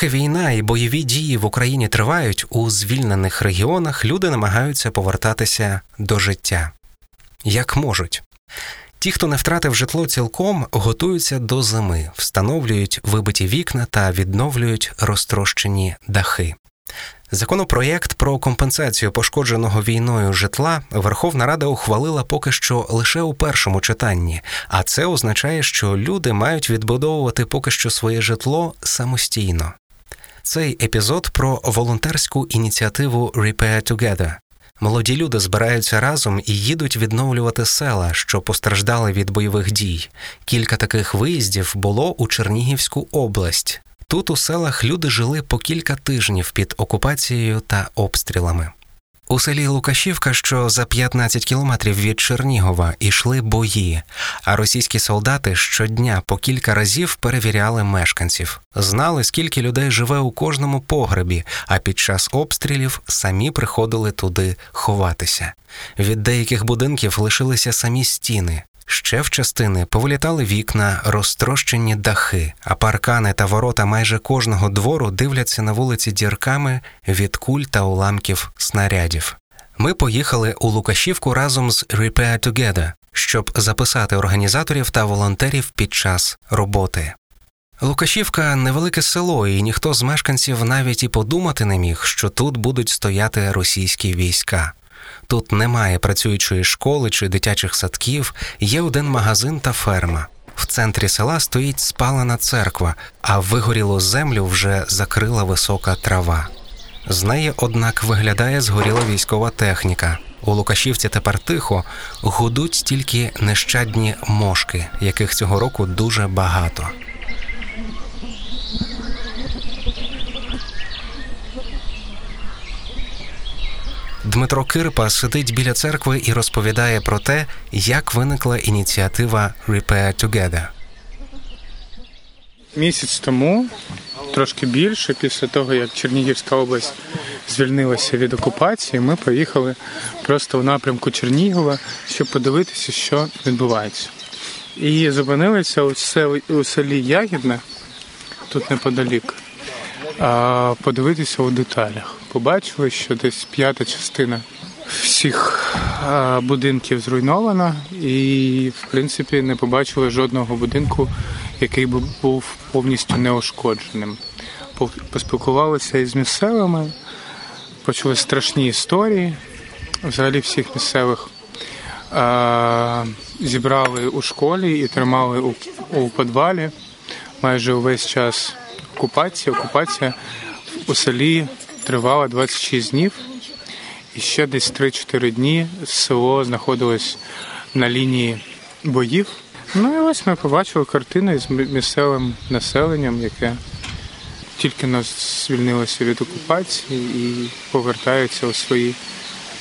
Поки війна і бойові дії в Україні тривають, у звільнених регіонах люди намагаються повертатися до життя як можуть. Ті, хто не втратив житло цілком, готуються до зими, встановлюють вибиті вікна та відновлюють розтрощені дахи. Законопроєкт про компенсацію пошкодженого війною житла Верховна Рада ухвалила поки що лише у першому читанні, а це означає, що люди мають відбудовувати поки що своє житло самостійно. Цей епізод про волонтерську ініціативу Repair Together. Молоді люди збираються разом і їдуть відновлювати села, що постраждали від бойових дій. Кілька таких виїздів було у Чернігівську область. Тут у селах люди жили по кілька тижнів під окупацією та обстрілами. У селі Лукашівка, що за 15 кілометрів від Чернігова, ішли бої, а російські солдати щодня по кілька разів перевіряли мешканців, знали, скільки людей живе у кожному погребі, а під час обстрілів самі приходили туди ховатися. Від деяких будинків лишилися самі стіни. Ще в частини повилітали вікна, розтрощені дахи, а паркани та ворота майже кожного двору дивляться на вулиці дірками від куль та уламків снарядів. Ми поїхали у Лукашівку разом з Repair Together, щоб записати організаторів та волонтерів під час роботи. Лукашівка невелике село, і ніхто з мешканців навіть і подумати не міг, що тут будуть стояти російські війська. Тут немає працюючої школи чи дитячих садків, є один магазин та ферма. В центрі села стоїть спалена церква, а вигорілу землю вже закрила висока трава. З неї, однак, виглядає згоріла військова техніка. У Лукашівці тепер тихо гудуть тільки нещадні мошки, яких цього року дуже багато. Дмитро Кирпа сидить біля церкви і розповідає про те, як виникла ініціатива Repair Together. Місяць тому, трошки більше, після того як Чернігівська область звільнилася від окупації, ми поїхали просто в напрямку Чернігова, щоб подивитися, що відбувається. І зупинилися у селі Ягідне, тут неподалік, подивитися у деталях побачили, що десь п'ята частина всіх будинків зруйнована, і, в принципі, не побачили жодного будинку, який би був повністю неушкодженим. Поспілкувалися із місцевими, почули страшні історії. Взагалі всіх місцевих зібрали у школі і тримали у, у підвалі майже увесь час окупації. Окупація у селі тривала 26 днів, і ще десь 3-4 дні село знаходилось на лінії боїв. Ну і ось ми побачили картину з місцевим населенням, яке тільки нас звільнилося від окупації і повертаються у свої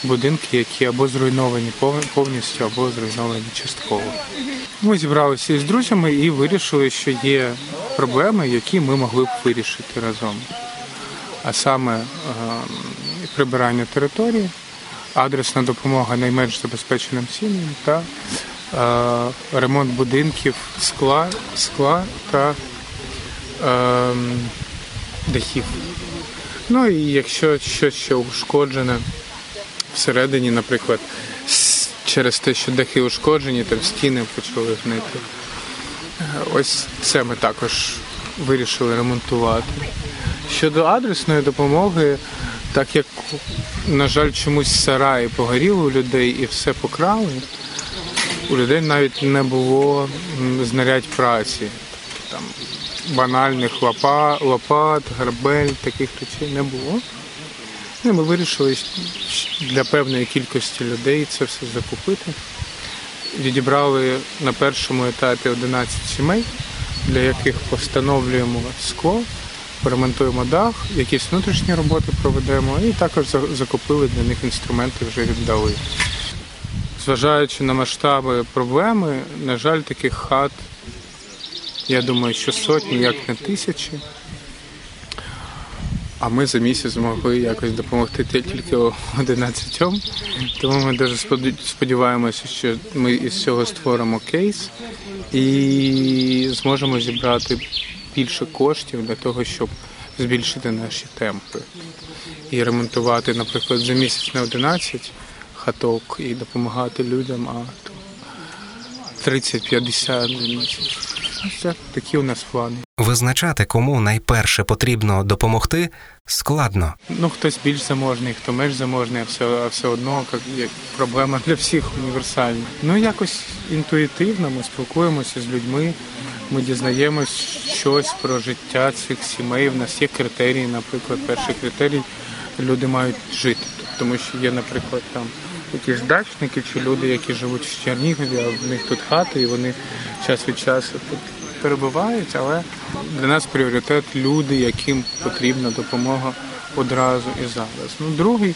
будинки, які або зруйновані повністю, або зруйновані частково. Ми зібралися із друзями і вирішили, що є проблеми, які ми могли б вирішити разом а саме е, прибирання території, адресна допомога найменш забезпеченим сім'ям та е, ремонт будинків скла, скла та е, дахів. Ну і якщо щось ще ушкоджене всередині, наприклад, через те, що дахи ушкоджені, там стіни почали гнити. Ось це ми також вирішили ремонтувати. Щодо адресної допомоги, так як, на жаль, чомусь сараї погоріли у людей і все покрали, у людей навіть не було знарядь праці. Там Банальних лопа, лопат, грабель, таких речей не було. І ми вирішили для певної кількості людей це все закупити. Відібрали на першому етапі 11 сімей, для яких постановлюємо скло поремонтуємо дах, якісь внутрішні роботи проведемо і також закупили для них інструменти, вже віддали. Зважаючи на масштаби проблеми, на жаль, таких хат, я думаю, що сотні, як не тисячі. А ми за місяць змогли якось допомогти тільки 11. Тому ми дуже сподіваємося, що ми із цього створимо кейс і зможемо зібрати більше коштів для того, щоб збільшити наші темпи і ремонтувати, наприклад, за місяць не 11 хаток і допомагати людям, а 30-50 за місяць. Це такі у нас плани. Визначати, кому найперше потрібно допомогти, складно. Ну, хтось більш заможний, хто менш заможний, а все, а все одно як, як проблема для всіх універсальна. Ну, якось інтуїтивно ми спілкуємося з людьми, ми дізнаємось щось про життя цих сімей. В нас є критерії, наприклад, перший критерій люди мають жити. Тому що є, наприклад, там якісь дачники чи люди, які живуть в Чернігові, а в них тут хати, і вони час від часу тут перебувають, але для нас пріоритет люди, яким потрібна допомога одразу і зараз. Ну, другий,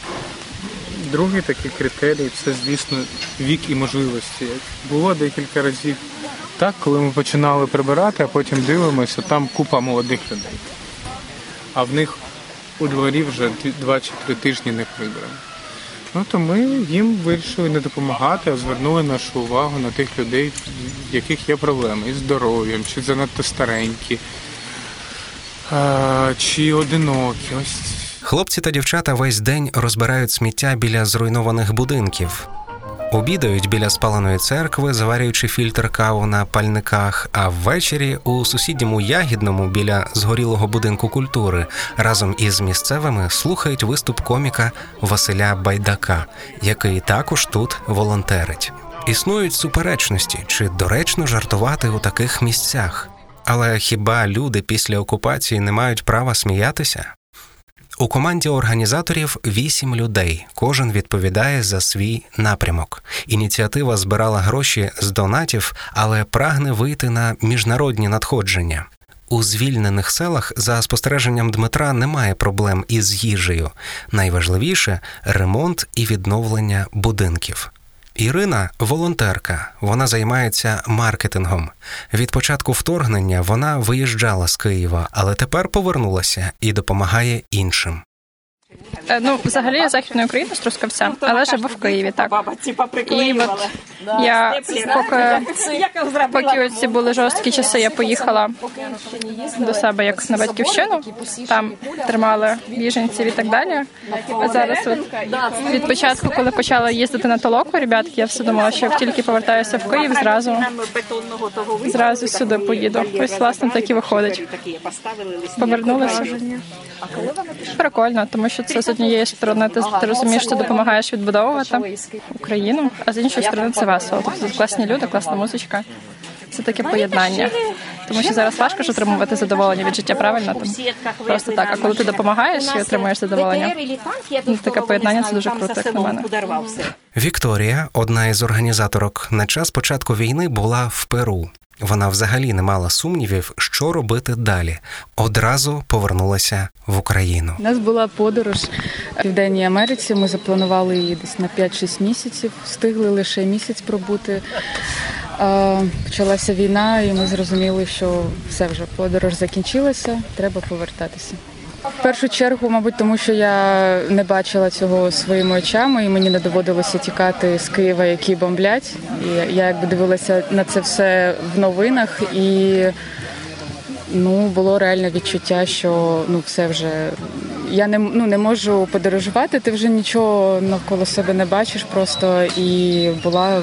другий такий критерій це, звісно, вік і можливості. Було декілька разів так, коли ми починали прибирати, а потім дивимося, там купа молодих людей. А в них у дворі вже два чи три тижні не прибрано. Ну то ми їм вирішили не допомагати, а звернули нашу увагу на тих людей, в яких є проблеми із здоров'ям, чи занадто старенькі, чи одинокі. Ось Хлопці та дівчата весь день розбирають сміття біля зруйнованих будинків. Обідають біля спаленої церкви, заварюючи фільтр каву на пальниках, а ввечері у сусідньому ягідному біля згорілого будинку культури разом із місцевими слухають виступ коміка Василя Байдака, який також тут волонтерить. Існують суперечності, чи доречно жартувати у таких місцях. Але хіба люди після окупації не мають права сміятися? У команді організаторів вісім людей. Кожен відповідає за свій напрямок. Ініціатива збирала гроші з донатів, але прагне вийти на міжнародні надходження. У звільнених селах, за спостереженням Дмитра, немає проблем із їжею. Найважливіше ремонт і відновлення будинків. Ірина волонтерка. Вона займається маркетингом. Від початку вторгнення вона виїжджала з Києва, але тепер повернулася і допомагає іншим. Е, Ну, взагалі я західної України з Трускавця, але живу в Києві. Так і от я поки поки оці були жорсткі часи, я поїхала до себе як на батьківщину. Там тримали біженців і так далі. А зараз от від початку, коли почала їздити на толоку, ребятки, я все думала, що як тільки повертаюся в Київ, зразу зразу сюди поїду. Ось власне так і виходить. Повернулася. Прикольно, тому що це з однієї сторони ти, ти розумієш, що допомагаєш відбудовувати Україну, а з іншої сторони це весело. Тобто тут класні люди, класна музичка. Це таке поєднання. Тому що зараз важко ж отримувати задоволення від життя, правильно? Там просто так. А коли ти допомагаєш і отримуєш задоволення, ну, таке поєднання це дуже круто, як на мене. Вікторія, одна із організаторок, на час початку війни була в Перу. Вона взагалі не мала сумнівів, що робити далі. Одразу повернулася в Україну. У нас була подорож в Південній Америці. Ми запланували її десь на 5-6 місяців. Встигли лише місяць пробути. Почалася війна, і ми зрозуміли, що все вже подорож закінчилася, треба повертатися. В першу чергу, мабуть, тому що я не бачила цього своїми очами, і мені не доводилося тікати з Києва, які бомблять. І я якби дивилася на це все в новинах і. Ну, було реальне відчуття, що ну все вже я не ну не можу подорожувати. Ти вже нічого навколо себе не бачиш, просто і була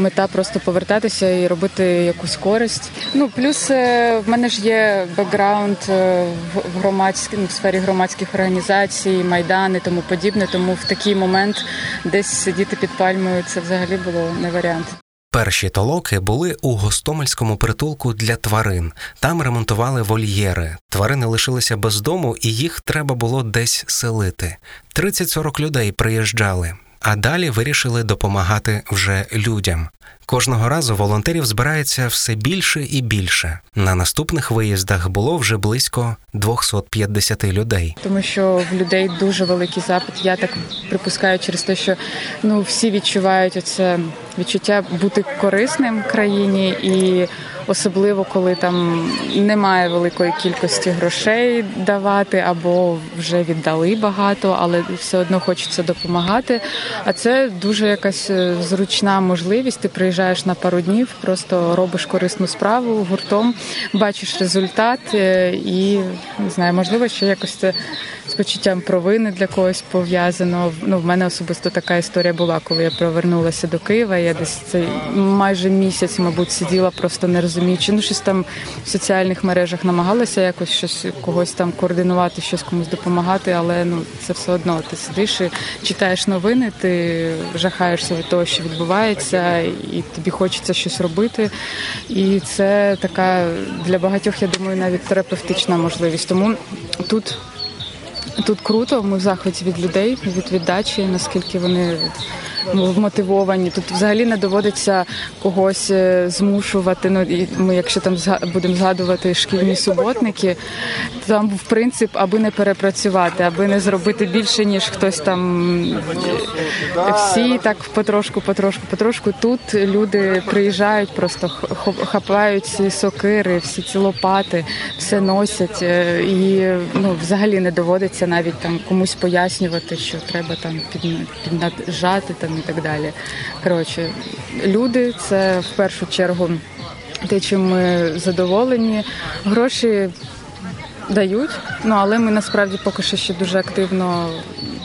мета просто повертатися і робити якусь користь. Ну плюс е, в мене ж є бекграунд е, в громадській ну, в сфері громадських організацій, майдан і тому подібне. Тому в такий момент десь сидіти під пальмою це взагалі було не варіант. Перші толоки були у гостомельському притулку для тварин. Там ремонтували вольєри. Тварини лишилися без дому, і їх треба було десь селити. 30-40 людей приїжджали, а далі вирішили допомагати вже людям. Кожного разу волонтерів збирається все більше і більше. На наступних виїздах було вже близько 250 людей. тому що в людей дуже великий запит. Я так припускаю через те, що ну всі відчувають оце відчуття бути корисним країні і особливо коли там немає великої кількості грошей давати, або вже віддали багато, але все одно хочеться допомагати. А це дуже якась е, зручна можливість. Ти приїжджаєш на пару днів, просто робиш корисну справу гуртом, бачиш результат е, і не знаю, можливо, ще якось це почуттям провини для когось пов'язано. Ну, в мене особисто така історія була, коли я повернулася до Києва. Я десь цей майже місяць, мабуть, сиділа, просто не розуміючи. Ну, щось там в соціальних мережах намагалася якось щось когось там координувати, щось комусь допомагати, але ну це все одно. Ти сидиш і читаєш новини, ти жахаєшся від того, що відбувається, і тобі хочеться щось робити. І це така для багатьох, я думаю, навіть терапевтична можливість. Тому тут. Тут круто, ми в захваті від людей, від віддачі, наскільки вони ну, вмотивовані. Тут взагалі не доводиться когось е, змушувати. Ну і ми, якщо там будемо згадувати шкільні суботники, там був принцип, аби не перепрацювати, аби не зробити більше, ніж хтось там е, всі так потрошку, потрошку, потрошку. Тут люди приїжджають, просто хапають ці сокири, всі ці лопати, все носять, е, і ну взагалі не доводиться навіть там комусь пояснювати, що треба там підна- піднажати там і так далі. Коротше, люди це в першу чергу те, чим ми задоволені. Гроші дають, ну але ми насправді поки що ще дуже активно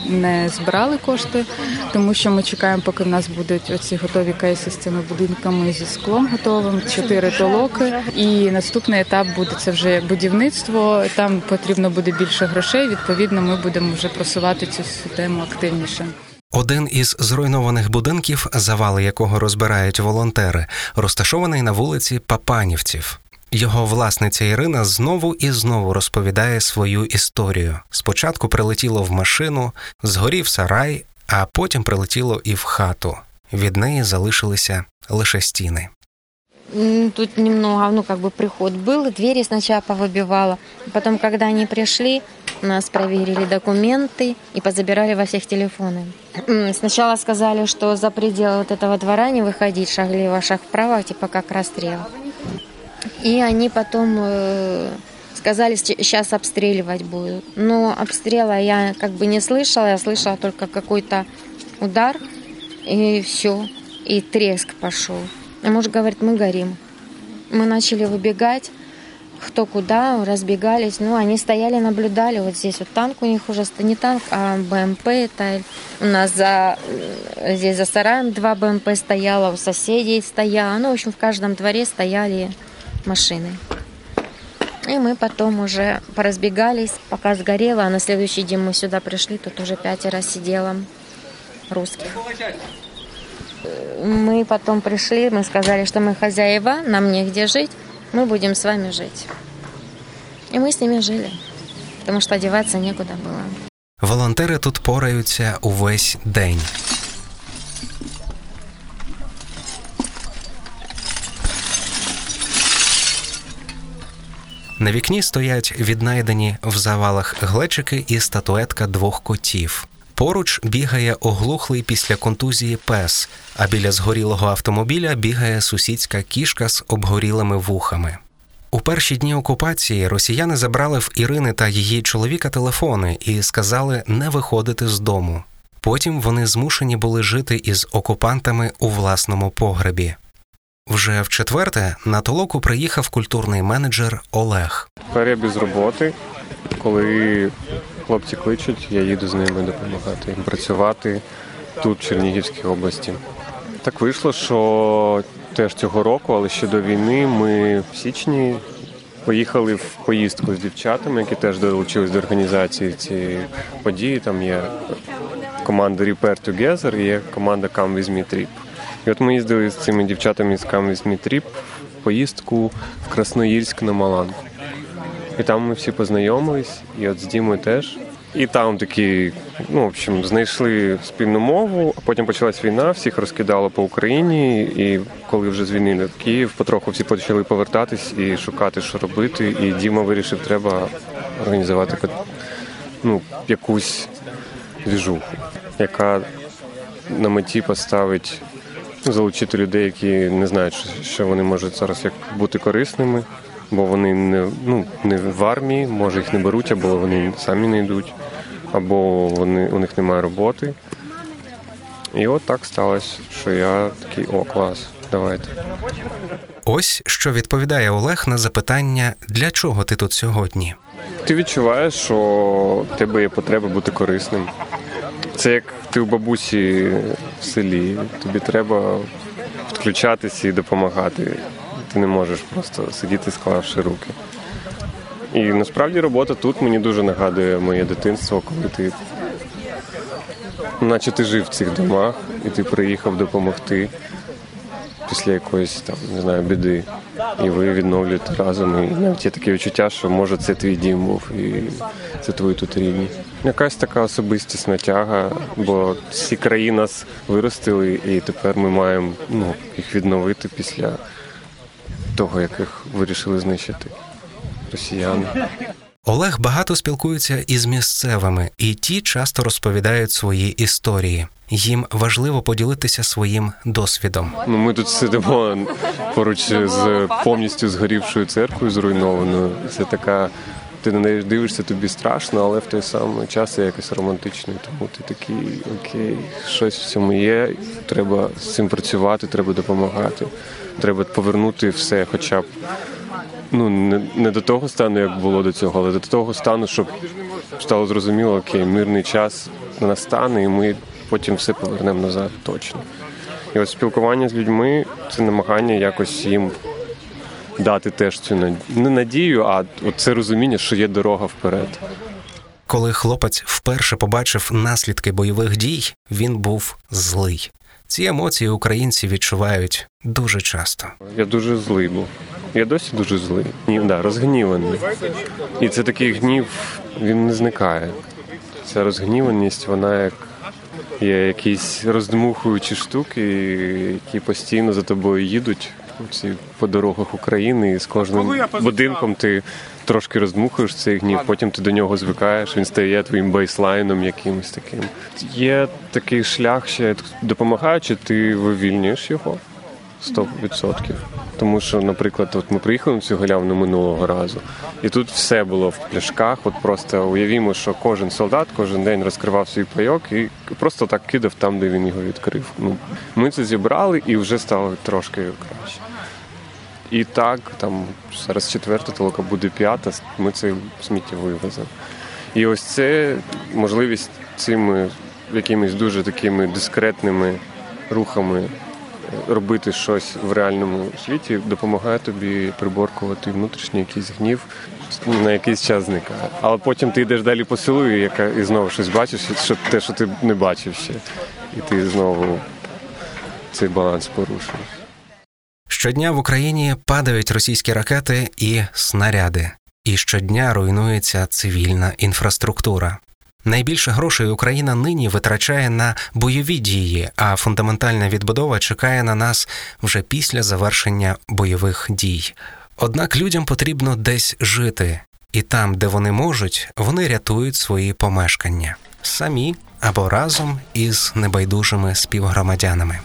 не збирали кошти, тому що ми чекаємо, поки в нас будуть оці готові кейси з цими будинками зі склом готовим, чотири толоки. І наступний етап буде це вже будівництво. Там потрібно буде більше грошей. Відповідно, ми будемо вже просувати цю тему активніше. Один із зруйнованих будинків, завали якого розбирають волонтери, розташований на вулиці Папанівців. Його власниця Ірина знову і знову розповідає свою історію. Спочатку прилетіло в машину, згорів сарай, а потім прилетіло і в хату. Від неї залишилися лише стіни. М, Тут немного, ну, как бы приход был, двери сначала повыбивала. Потом, когда они пришли, у нас проверили документы и позабирали во всех телефоны. Сначала сказали, что за пределы вот этого двора не выходить, шаг влево, шаг вправо, типа как расстрел. И они потом э, сказали, сейчас обстреливать будут. Но обстрела я как бы не слышала, я слышала только какой-то удар, и все, и треск пошел. А муж говорит, мы горим. Мы начали выбегать, кто куда, разбегались. Ну, они стояли, наблюдали. Вот здесь вот танк у них уже, не танк, а БМП. Это у нас за, э, здесь за сараем два БМП стояло, у соседей стояло. Ну, в общем, в каждом дворе стояли машины. И мы потом уже поразбегались, пока сгорело. А на следующий день мы сюда пришли, тут уже пятеро сидело русских. Мы потом пришли, мы сказали, что мы хозяева, нам негде жить, мы будем с вами жить. И мы с ними жили, потому что одеваться некуда было. Волонтери тут пораються увесь день. На вікні стоять віднайдені в завалах глечики і статуетка двох котів. Поруч бігає оглухлий після контузії пес, а біля згорілого автомобіля бігає сусідська кішка з обгорілими вухами. У перші дні окупації росіяни забрали в Ірини та її чоловіка телефони і сказали не виходити з дому. Потім вони змушені були жити із окупантами у власному погребі. Вже в четверте на толоку приїхав культурний менеджер Олег. перебіз роботи, коли хлопці кличуть, я їду з ними допомагати їм працювати тут, в Чернігівській області. Так вийшло, що теж цього року, але ще до війни, ми в січні поїхали в поїздку з дівчатами, які теж долучились до організації цієї події. Там є команда Repair Together і є команда Come With Me Trip. І от ми їздили з цими дівчатами з With Me в поїздку в Красноїльськ на Маланку. І там ми всі познайомились, і от з Дімою теж. І там такі, ну, в общем, знайшли спільну мову, а потім почалась війна, всіх розкидало по Україні. І коли вже звільнили Київ, потроху всі почали повертатись і шукати, що робити. І Діма вирішив, треба організувати ну, якусь двіжуху, яка на меті поставить залучити людей, які не знають, що- вони можуть зараз як бути корисними, бо вони не, ну, не в армії, може їх не беруть, або вони самі не йдуть, або вони, у них немає роботи. І от так сталося, що я такий, о, клас, давайте. Ось що відповідає Олег на запитання, для чого ти тут сьогодні. Ти відчуваєш, що в тебе є потреба бути корисним. Це як ти у бабусі в селі. Тобі треба підключатися і допомагати. Ти не можеш просто сидіти, склавши руки. І насправді робота тут мені дуже нагадує моє дитинство, коли ти, наче ти жив в цих домах, і ти приїхав допомогти після якоїсь там, не знаю, біди. І ви відновлюєте разом. І навіть є таке відчуття, що може це твій дім був, і це твої тут рідні. Якась така особистісна тяга, бо всі краї нас виростили, і тепер ми маємо ну, їх відновити після того, як їх вирішили знищити росіяни. Олег багато спілкується із місцевими, і ті часто розповідають свої історії. Їм важливо поділитися своїм досвідом. Ну, ми тут сидимо поруч з повністю згорівшою церквою зруйнованою. Це така. Ти на неї дивишся, тобі страшно, але в той самий час є якось романтичний. Тому ти такий, окей, щось в цьому є. Треба з цим працювати, треба допомагати. Треба повернути все, хоча б ну не, не до того стану, як було до цього, але до того стану, щоб стало зрозуміло, окей, мирний час настане, і ми потім все повернемо назад точно. І от спілкування з людьми це намагання якось їм дати теж цю над- не надію, а це розуміння, що є дорога вперед. Коли хлопець вперше побачив наслідки бойових дій, він був злий. Ці емоції українці відчувають дуже часто. Я дуже злий був. Я досі дуже злий. Ні, да, розгніваний. І це такий гнів, він не зникає. Ця розгніваність, вона як є якісь роздмухуючі штуки, які постійно за тобою їдуть ці по дорогах України, і з кожним будинком ти трошки роздмухуєш цей гнів, потім ти до нього звикаєш, він стає твоїм бейслайном якимось таким. Є такий шлях, ще допомагаючи, ти вивільнюєш його. 100%. Тому що, наприклад, от ми приїхали на цю галявину минулого разу, і тут все було в пляшках. От просто уявімо, що кожен солдат кожен день розкривав свій пайок і просто так кидав там, де він його відкрив. Ну, ми це зібрали і вже стало трошки краще. І так, там зараз четверта толока буде п'ята, ми це сміття вивеземо. І ось це можливість цими якимись дуже такими дискретними рухами робити щось в реальному світі допомагає тобі приборкувати внутрішній якийсь гнів, на якийсь час зникає. Але потім ти йдеш далі по селу і, яка, і знову щось бачиш, що те, що ти не бачив ще. І ти знову цей баланс порушуєш. Щодня в Україні падають російські ракети і снаряди, і щодня руйнується цивільна інфраструктура. Найбільше грошей Україна нині витрачає на бойові дії, а фундаментальна відбудова чекає на нас вже після завершення бойових дій. Однак людям потрібно десь жити, і там, де вони можуть, вони рятують свої помешкання самі або разом із небайдужими співгромадянами.